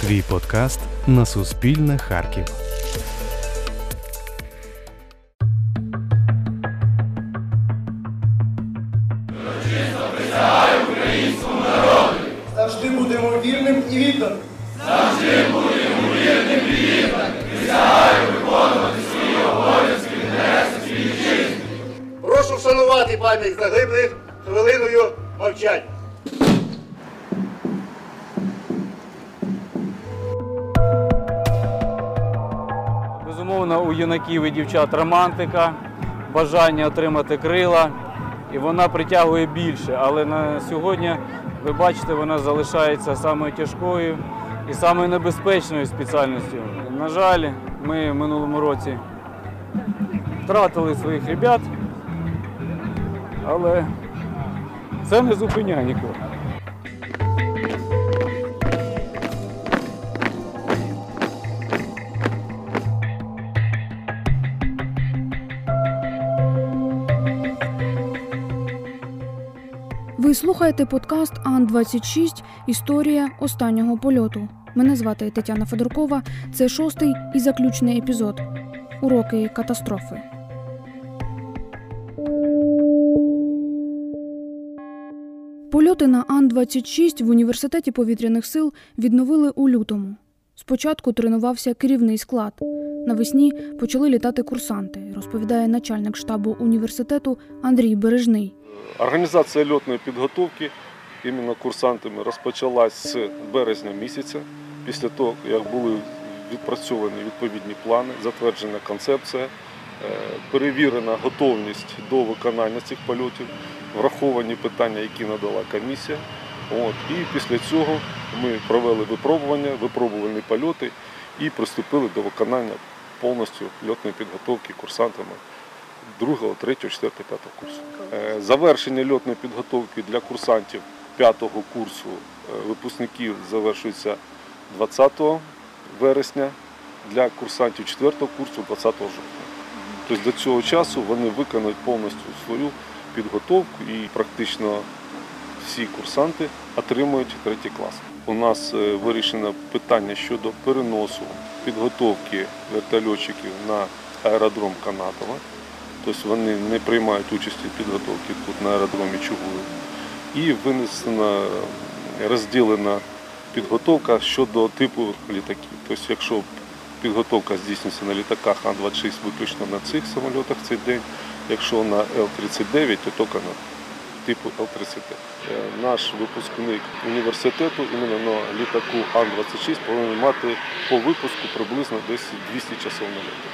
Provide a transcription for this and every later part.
Твій подкаст на Суспільне Харків. Безумовно, у юнаків і дівчат романтика, бажання отримати крила, і вона притягує більше. Але на сьогодні, ви бачите, вона залишається самою тяжкою і самою небезпечною спеціальністю. На жаль, ми в минулому році втратили своїх ребят, але це не зупиняє нікого. Ви слухаєте подкаст Ан-26 Історія останнього польоту. Мене звати Тетяна Федоркова. Це шостий і заключний епізод. Уроки катастрофи. Польоти на Ан-26 в університеті повітряних сил відновили у лютому. Спочатку тренувався керівний склад. Навесні почали літати курсанти, розповідає начальник штабу університету Андрій Бережний. Організація льотної підготовки іменно курсантами розпочалась з березня місяця, після того, як були відпрацьовані відповідні плани, затверджена концепція, е, перевірена готовність до виконання цих польотів, враховані питання, які надала комісія. От. І після цього ми провели випробування, випробувальні польоти і приступили до виконання повністю льотної підготовки курсантами 2, 3, 4, 5 курсу. Е, Завершення льотної підготовки для курсантів 5 курсу е, випускників завершується 20 вересня, для курсантів 4 курсу 20 жовтня. Тобто до цього часу вони виконують повністю свою підготовку і практично всі курсанти отримують третій клас. У нас е, вирішено питання щодо переносу підготовки вертольотчиків на аеродром Канатова. Тобто вони не приймають участі в підготовці тут на аеродромі Чугуїв. І винесена розділена підготовка щодо типу літаків. Тобто, якщо підготовка здійснюється на літаках Ан-26 виключно на цих самольотах в цей день, якщо на Л-39, то тільки на типу Л-35. Е, Наш випускник університету іменно на літаку Ан-26 повинен мати по випуску приблизно десь 200 часов нальоту.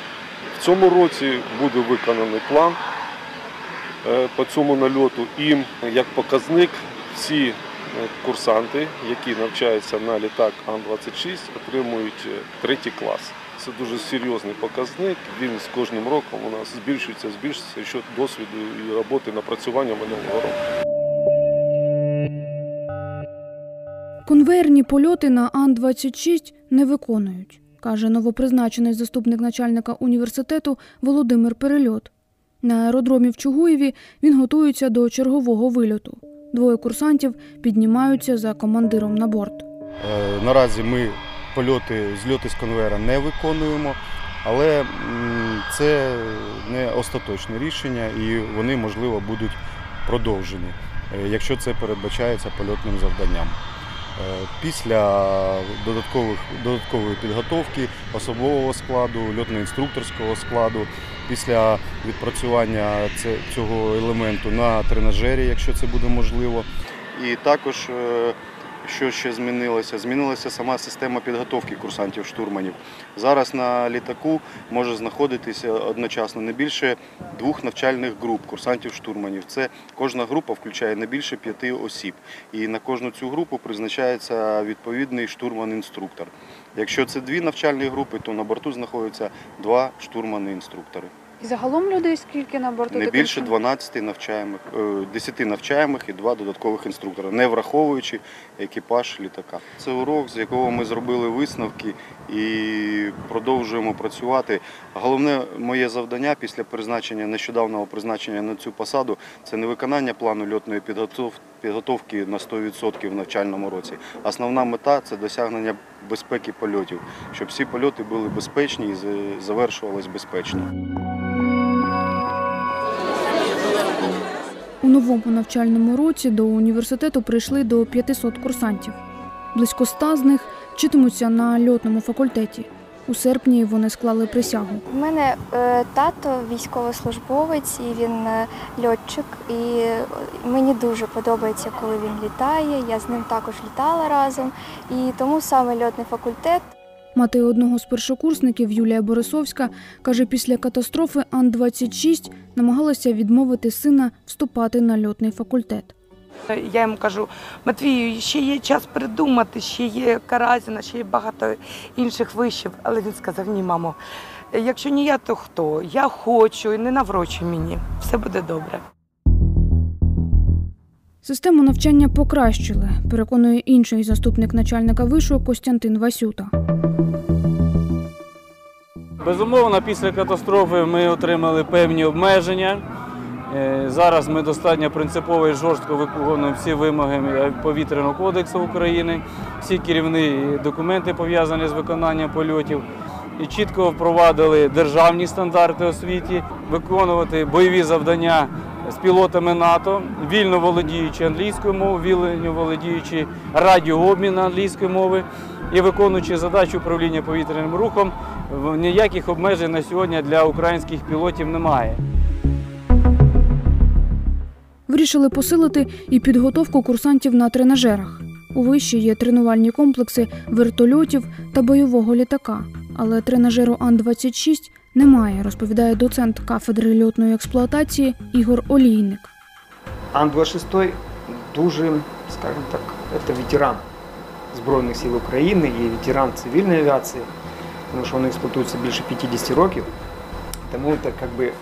В цьому році буде виконаний план е, по цьому нальоту. І як показник всі е, курсанти, які навчаються на літак Ан-26, отримують третій клас. Це дуже серйозний показник. Він з кожним роком у нас збільшується, збільшується щодо досвіду і роботи напрацювання минулого року. Конвейерні польоти на Ан-26 не виконують, каже новопризначений заступник начальника університету Володимир Перельот. На аеродромі в Чугуєві він готується до чергового вильоту. Двоє курсантів піднімаються за командиром на борт. Е, Наразі ми польоти зльоти з конвейера не виконуємо, але це не остаточне рішення і вони, можливо, будуть продовжені, е, якщо це передбачається польотним завданням. Е, Після додаткових, додаткової підготовки особового складу, льотно-інструкторського складу, після відпрацювання цього елементу на тренажері, якщо це буде можливо. І також, е, що ще змінилося? Змінилася сама система підготовки курсантів-штурманів. Зараз на літаку може знаходитися одночасно не більше двох навчальних груп курсантів-штурманів. Це кожна група включає не більше п'яти осіб. І на кожну цю групу призначається відповідний штурман-інструктор. Якщо це дві навчальні групи, то на борту знаходяться два штурмани-інструктори. І загалом людей скільки на борту? Не більше чином? 12 навчаємих, е, 10 навчаємих і 2 додаткових інструктора, не враховуючи екіпаж літака. Це урок, з якого ми зробили висновки і продовжуємо працювати. Головне моє завдання після призначення, нещодавнього призначення на цю посаду це не виконання плану льотної підготов- підготовки на 100% в навчальному році. Основна мета це досягнення безпеки польотів, щоб всі польоти були безпечні і за- завершувались безпечно. У новому навчальному році до університету прийшли до 500 курсантів. Близько ста з них вчитимуться на льотному факультеті. У серпні вони склали присягу. У мене е, тато військовослужбовець, і він е, льотчик. І мені дуже подобається, коли він літає. Я з ним також літала разом. І тому саме льотний факультет Мати одного з першокурсників Юлія Борисовська каже, після катастрофи Ан-26 намагалася відмовити сина вступати на льотний факультет. Я йому кажу, Матвію, ще є час придумати, ще є Каразіна, ще є багато інших вишів. Але він сказав: ні, мамо, якщо не я, то хто? Я хочу і не наврочуй мені. Все буде добре. Систему навчання покращили, переконує інший заступник начальника вишу Костянтин Васюта. Безумовно, після катастрофи ми отримали певні обмеження. Е, Зараз ми достатньо принципово і жорстко виконуємо всі вимоги повітряного кодексу України, всі керівні документи пов'язані з виконанням польотів. І чітко впровадили державні стандарти освіті, виконувати бойові завдання з пілотами НАТО, вільно володіючи англійською мовою, вільно володіючи радіообмін англійської мови і виконуючи задачу управління повітряним рухом, ніяких обмежень на сьогодні для українських пілотів немає. Вирішили посилити і підготовку курсантів на тренажерах. У виші є тренувальні комплекси вертольотів та бойового літака. Але тренажеру Ан-26 немає, розповідає доцент кафедри льотної експлуатації Ігор Олійник. Ан-26 дуже, скажімо так, це ветеран Збройних сил України і ветеран цивільної авіації, тому що він експлуатується більше 50 років. Тому це якби, е,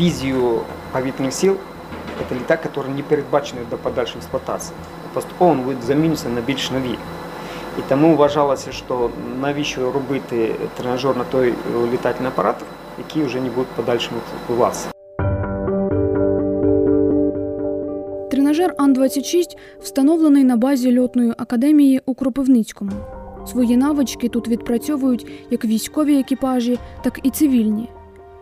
візію повітряних сил це літак, який не передбачений до подальшої експлуатації. Поступово він буде замінюватися на більш нові. І тому вважалося, що навіщо робити тренажер на той літательний апарат, який вже не буде подальшому експлуатуватися. Тренажер Ан-26 встановлений на базі льотної академії у Кропивницькому. Свої навички тут відпрацьовують як військові екіпажі, так і цивільні.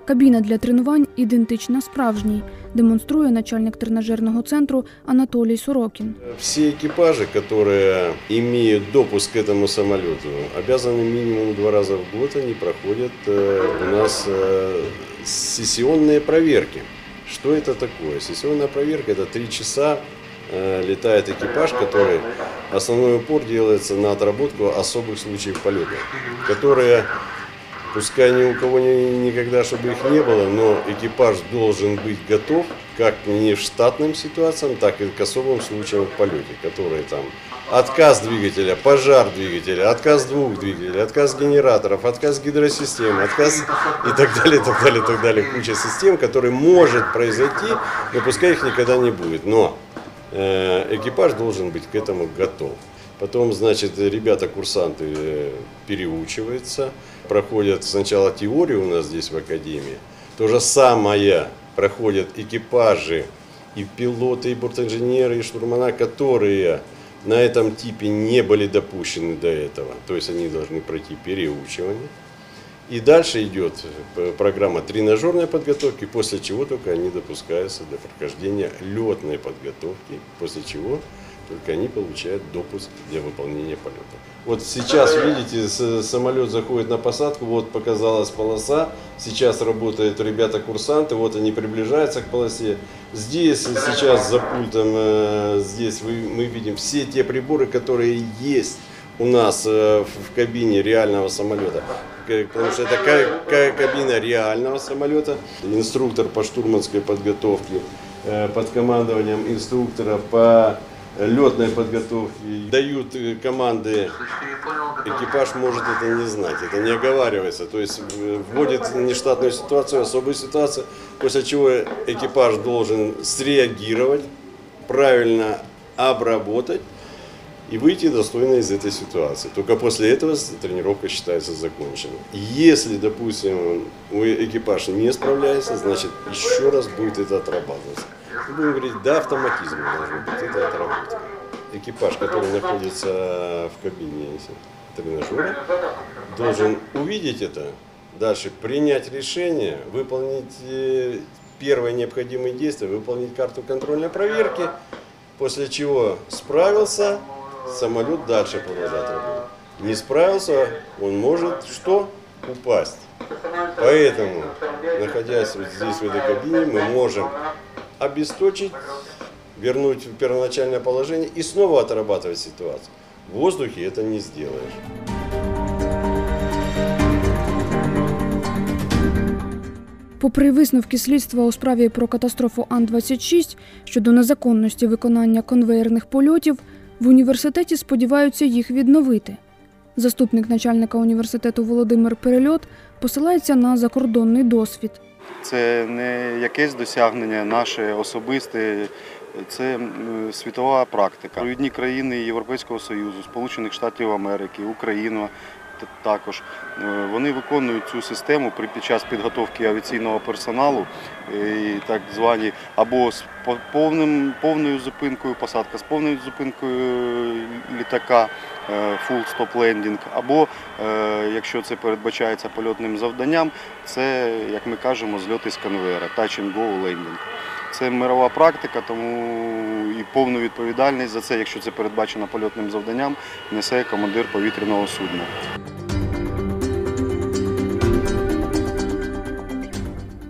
Кабіна для тренувань ідентична справжній, демонструє начальник тренажерного центру Анатолій Сорокін. Все экипажи, которые имеют допуск к этому самолету, обязаны минимум два раза в год они проходят э, у нас э, сессионные проверки. Что это такое? Сессионная проверка это три часа э, летает экипаж, который основной упор делается на отработку особых случаев полета, которые Пускай ни у кого ни- никогда, чтобы их не было, но экипаж должен быть готов как не в штатным ситуациям, так и к особым случаям в полете, которые там отказ двигателя, пожар двигателя, отказ двух двигателей, отказ генераторов, отказ гидросистемы, отказ и так далее, так далее, так далее. Куча систем, которые может произойти, но пускай их никогда не будет. Но э, экипаж должен быть к этому готов. Потом, значит, ребята-курсанты э, переучиваются, проходят сначала теорию у нас здесь в академии. То же самое проходят экипажи и пилоты, и бортинженеры, и штурмана, которые на этом типе не были допущены до этого. То есть они должны пройти переучивание. И дальше идет программа тренажерной подготовки, после чего только они допускаются до прохождения летной подготовки, после чего только они получают допуск для выполнения полета. Вот сейчас, видите, самолет заходит на посадку, вот показалась полоса, сейчас работают ребята-курсанты, вот они приближаются к полосе. Здесь сейчас за пультом, э, здесь вы- мы видим все те приборы, которые есть у нас э, в кабине реального самолета. Потому что это ка- ка- кабина реального самолета. Инструктор по штурманской подготовке э, под командованием инструктора по летной подготовки, дают э, команды, экипаж может это не знать, это не оговаривается. То есть э, вводит нештатную ситуацию, особую ситуацию, после чего экипаж должен среагировать, правильно обработать и выйти достойно из этой ситуации. Только после этого тренировка считается законченной. Если, допустим, экипаж не справляется, значит еще раз будет это отрабатываться. Мы будем говорить, до автоматизма должно быть это отработано. Экипаж, который находится в кабине тренажера, должен увидеть это, дальше принять решение, выполнить э, первое необходимое действие, выполнить карту контрольной проверки, после чего справился, самолет дальше продолжает работать. Не справился, он может что? Упасть. Поэтому, находясь вот здесь, в этой кабине, мы можем обесточить, вернуть в первоначальное положение и снова отрабатывать ситуацию. В воздухе это не сделаешь. Попри висновки слідства у справі про катастрофу Ан-26 щодо незаконності виконання конвеєрних польотів, в університеті сподіваються їх відновити. Заступник начальника університету Володимир Перельот посилається на закордонний досвід. Це не якесь досягнення наше особисте, це світова практика. Провідні країни Європейського Союзу, Сполучених Штатів Америки, Україна також е, вони виконують цю систему під час підготовки авіаційного персоналу, е, так звані або з повним повною зупинкою, посадка з повною зупинкою літака, е, full stop landing, або е, якщо це передбачається польотним завданням, це, як ми кажемо, зльоти з конвейера, touch and go landing. Це мирова практика, тому і повну відповідальність за це, якщо це передбачено польотним завданням, несе командир повітряного судна.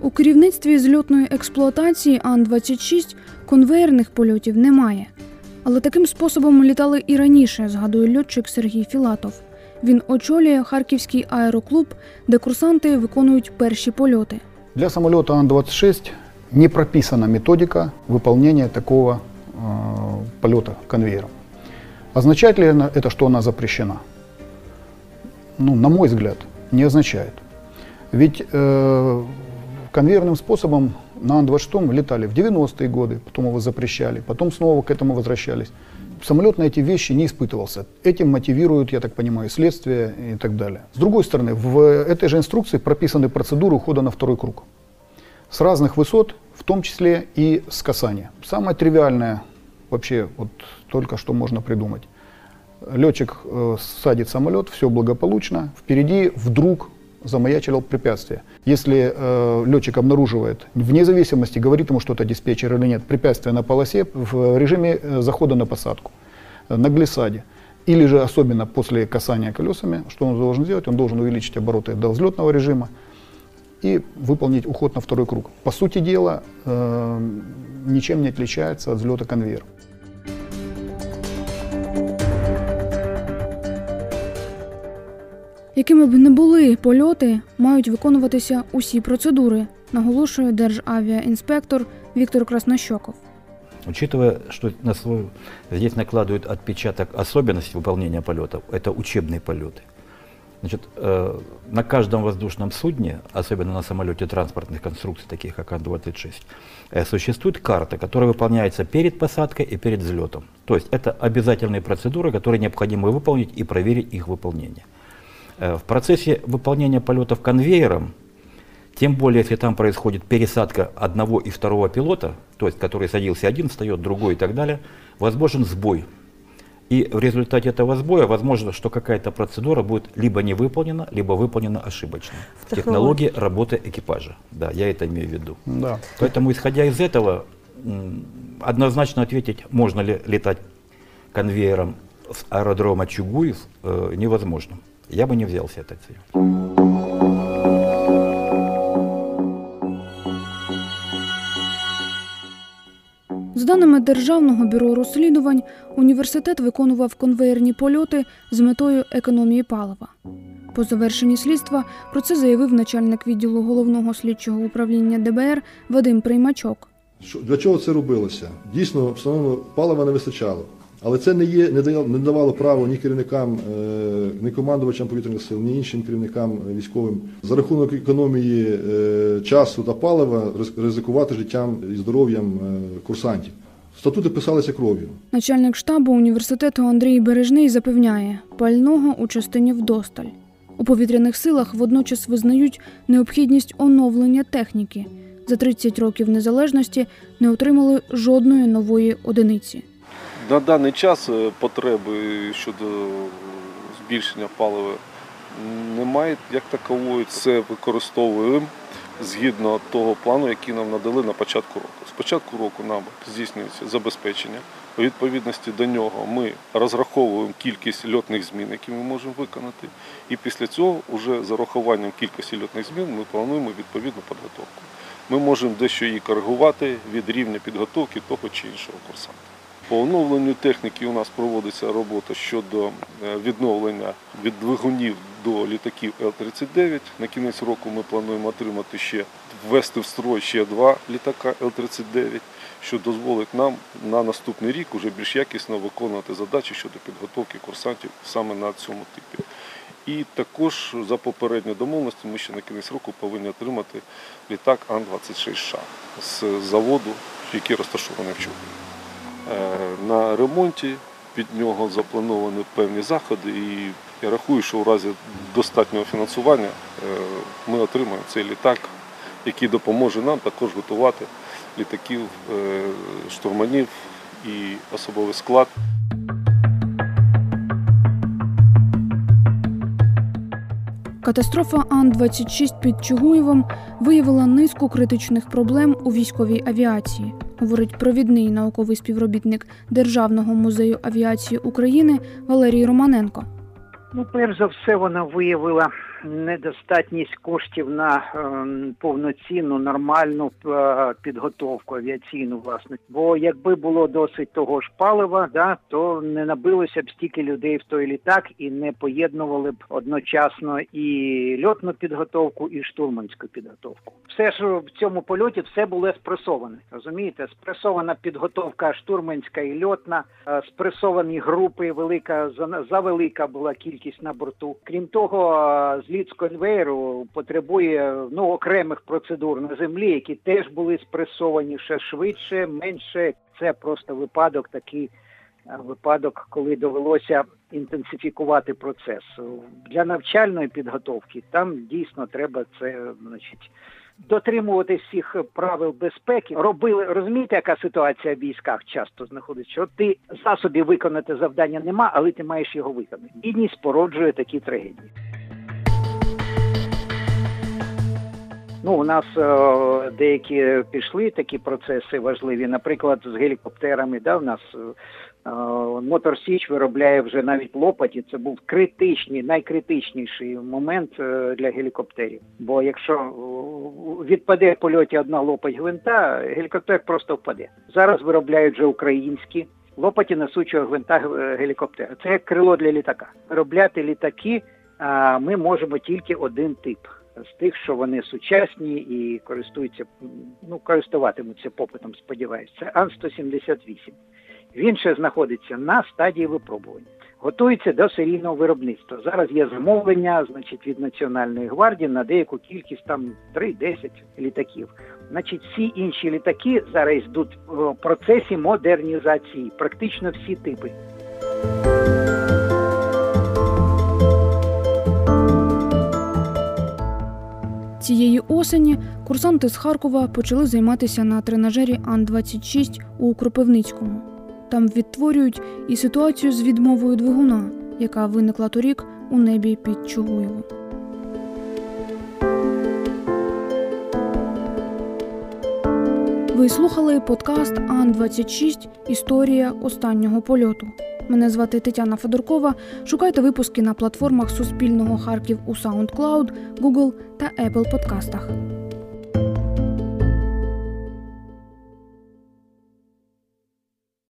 У керівництві зльотної експлуатації Ан-26 конвеєрних польотів немає. Але таким способом літали і раніше, згадує льотчик Сергій Філатов. Він очолює Харківський аероклуб, де курсанти виконують перші польоти. Для самолета Ан-26 не прописана методика выполнения такого э, полета конвейером. Означает ли она- это, что она запрещена? Ну, на мой взгляд, не означает. Ведь э, конвейерным способом на Ан-26 летали в 90-е годы, потом его запрещали, потом снова к этому возвращались. Самолет на эти вещи не испытывался. Этим мотивируют, я так понимаю, следствие и так далее. С другой стороны, в этой же инструкции прописаны процедуры ухода на второй круг. С разных высот, в том числе и с касания. Самое тривиальное вообще вот только что можно придумать. Летчик э, садит самолет, все благополучно, впереди вдруг замаячило препятствие. Если э, летчик обнаруживает, вне зависимости, говорит ему что-то диспетчер или нет, препятствие на полосе в режиме э, захода на посадку, э, на глиссаде, или же особенно после касания колесами, что он должен сделать? Он должен увеличить обороты до взлетного режима и выполнить уход на второй круг. По сути дела, э, ничем не отличается от взлета конвейера. Якими б не були польоти, мають виконуватися усі процедури, наголошує державіаінспектор Віктор Краснощоков. Учитывая, что на свой, здесь накладывают отпечаток особенностей выполнения полетов, это учебные полеты. Значит, э, на каждом воздушном судне, особенно на самолете транспортных конструкций, таких как Ан-26, э, существует карта, которая выполняется перед посадкой и перед взлетом. То есть это обязательные процедуры, которые необходимо выполнить и проверить их выполнение. Э, в процессе выполнения полетов конвейером, тем более, если там происходит пересадка одного и второго пилота, то есть который садился один, встает другой и так далее, возможен сбой. И в результате этого сбоя возможно, что какая-то процедура будет либо не выполнена, либо выполнена ошибочно. В технологии работы экипажа. Да, я это имею в виду. Да. Поэтому, исходя из этого, однозначно ответить, можно ли летать конвейером с аэродрома Чугуев, э, невозможно. Я бы не взялся этой целью. З даними Державного бюро розслідувань, університет виконував конвеєрні польоти з метою економії палива. По завершенні слідства про це заявив начальник відділу головного слідчого управління ДБР Вадим Приймачок. Для чого це робилося? Дійсно, встановлено, палива не вистачало. Але це не, є, не, давало право ні керівникам, е, ні командувачам повітряних сил, ні іншим керівникам військовим за рахунок економії е, часу та палива ризикувати життям і здоров'ям е, курсантів. Статути писалися кров'ю. Начальник штабу університету Андрій Бережний запевняє, пального у частині вдосталь. У повітряних силах водночас визнають необхідність оновлення техніки. За 30 років незалежності не отримали жодної нової одиниці. На даний час е, потреби щодо збільшення палива немає як такової. Це використовуємо згідно того плану, який нам надали на початку року. З початку року нам здійснюється забезпечення. У відповідності до нього ми розраховуємо кількість льотних змін, які ми можемо виконати. І після цього, вже за рахуванням кількості льотних змін, ми плануємо відповідну підготовку. Ми можемо дещо її коригувати від рівня підготовки того чи іншого курсанта. По оновленню техніки у нас проводиться робота щодо е, відновлення від двигунів до літаків Л-39. На кінець року ми плануємо отримати ще ввести в строй ще два літака Л-39, що дозволить нам на наступний рік уже більш якісно виконувати задачі щодо підготовки курсантів саме на цьому типі. І також за попередньою домовленістю ми ще на кінець року повинні отримати літак Ан-26Ш з заводу, який розташований в Чугуї. Е, На ремонті під нього заплановані певні заходи, і я рахую, що у разі достатнього фінансування е, ми отримаємо цей літак, який допоможе нам також готувати літаків е, штурманів і особовий склад. Катастрофа Ан-26 під Чугуєвом виявила низку критичних проблем у військовій авіації, говорить провідний науковий співробітник Державного музею авіації України Валерій Романенко. Ну, перш за все, вона виявила недостатність коштів на ем, повноцінну нормальну е, підготовку авіаційну, власне. Бо якби було досить того ж палива, да, то не набилося б стільки людей в той літак і не поєднували б одночасно і льотну підготовку, і штурманську підготовку. Все ж в цьому польоті все було спресоване. Розумієте, спресована підготовка штурманська і льотна, е, спресовані групи, велика за- завелика була кількість на борту. Крім того, е, зліт з конвейеру потребує ну окремих процедур на землі, які теж були спресовані ще швидше, менше. Це просто випадок такий. е, Випадок, коли довелося інтенсифікувати процес для навчальної підготовки, там дійсно треба це, значить, дотримуватись всіх правил безпеки. Робили розумієте, яка ситуація в військах часто знаходиться? Що ти засобів виконати завдання нема, але ти маєш його виконати. Бідність породжує такі трагедії. Ну, у нас е, деякі пішли такі процеси важливі. Наприклад, з гелікоптерами. Да, у нас е, Мотор Січ виробляє вже навіть лопаті. Це був критичний, найкритичніший момент е, для гелікоптерів. Бо якщо е, відпаде в польоті одна лопать гвинта, гелікоптер просто впаде. Зараз виробляють вже українські лопаті несучого гвинта е, гелікоптера. Це як крило для літака. Виробляти літаки а, ми можемо тільки один тип з тих, що вони сучасні і користуються, ну користуватимуться попитом, сподіваюся. Це Ан-178. Він ще знаходиться на стадії випробування. Готується до серійного виробництва. Зараз є замовлення, значить, від Національної гвардії на деяку кількість там 3-10 літаків. Значить, всі інші літаки зараз йдуть в процесі модернізації, практично всі типи. Цієї осені курсанти з Харкова почали займатися на тренажері Ан-26 у Кропивницькому. Там відтворюють і ситуацію з відмовою двигуна, яка виникла торік у небі під Чугуєвом. Ви слухали подкаст Ан-26 Історія останнього польоту. Мене звати Тетяна Федоркова. Шукайте випуски на платформах Суспільного Харків у SoundCloud, Google та Apple подкастах.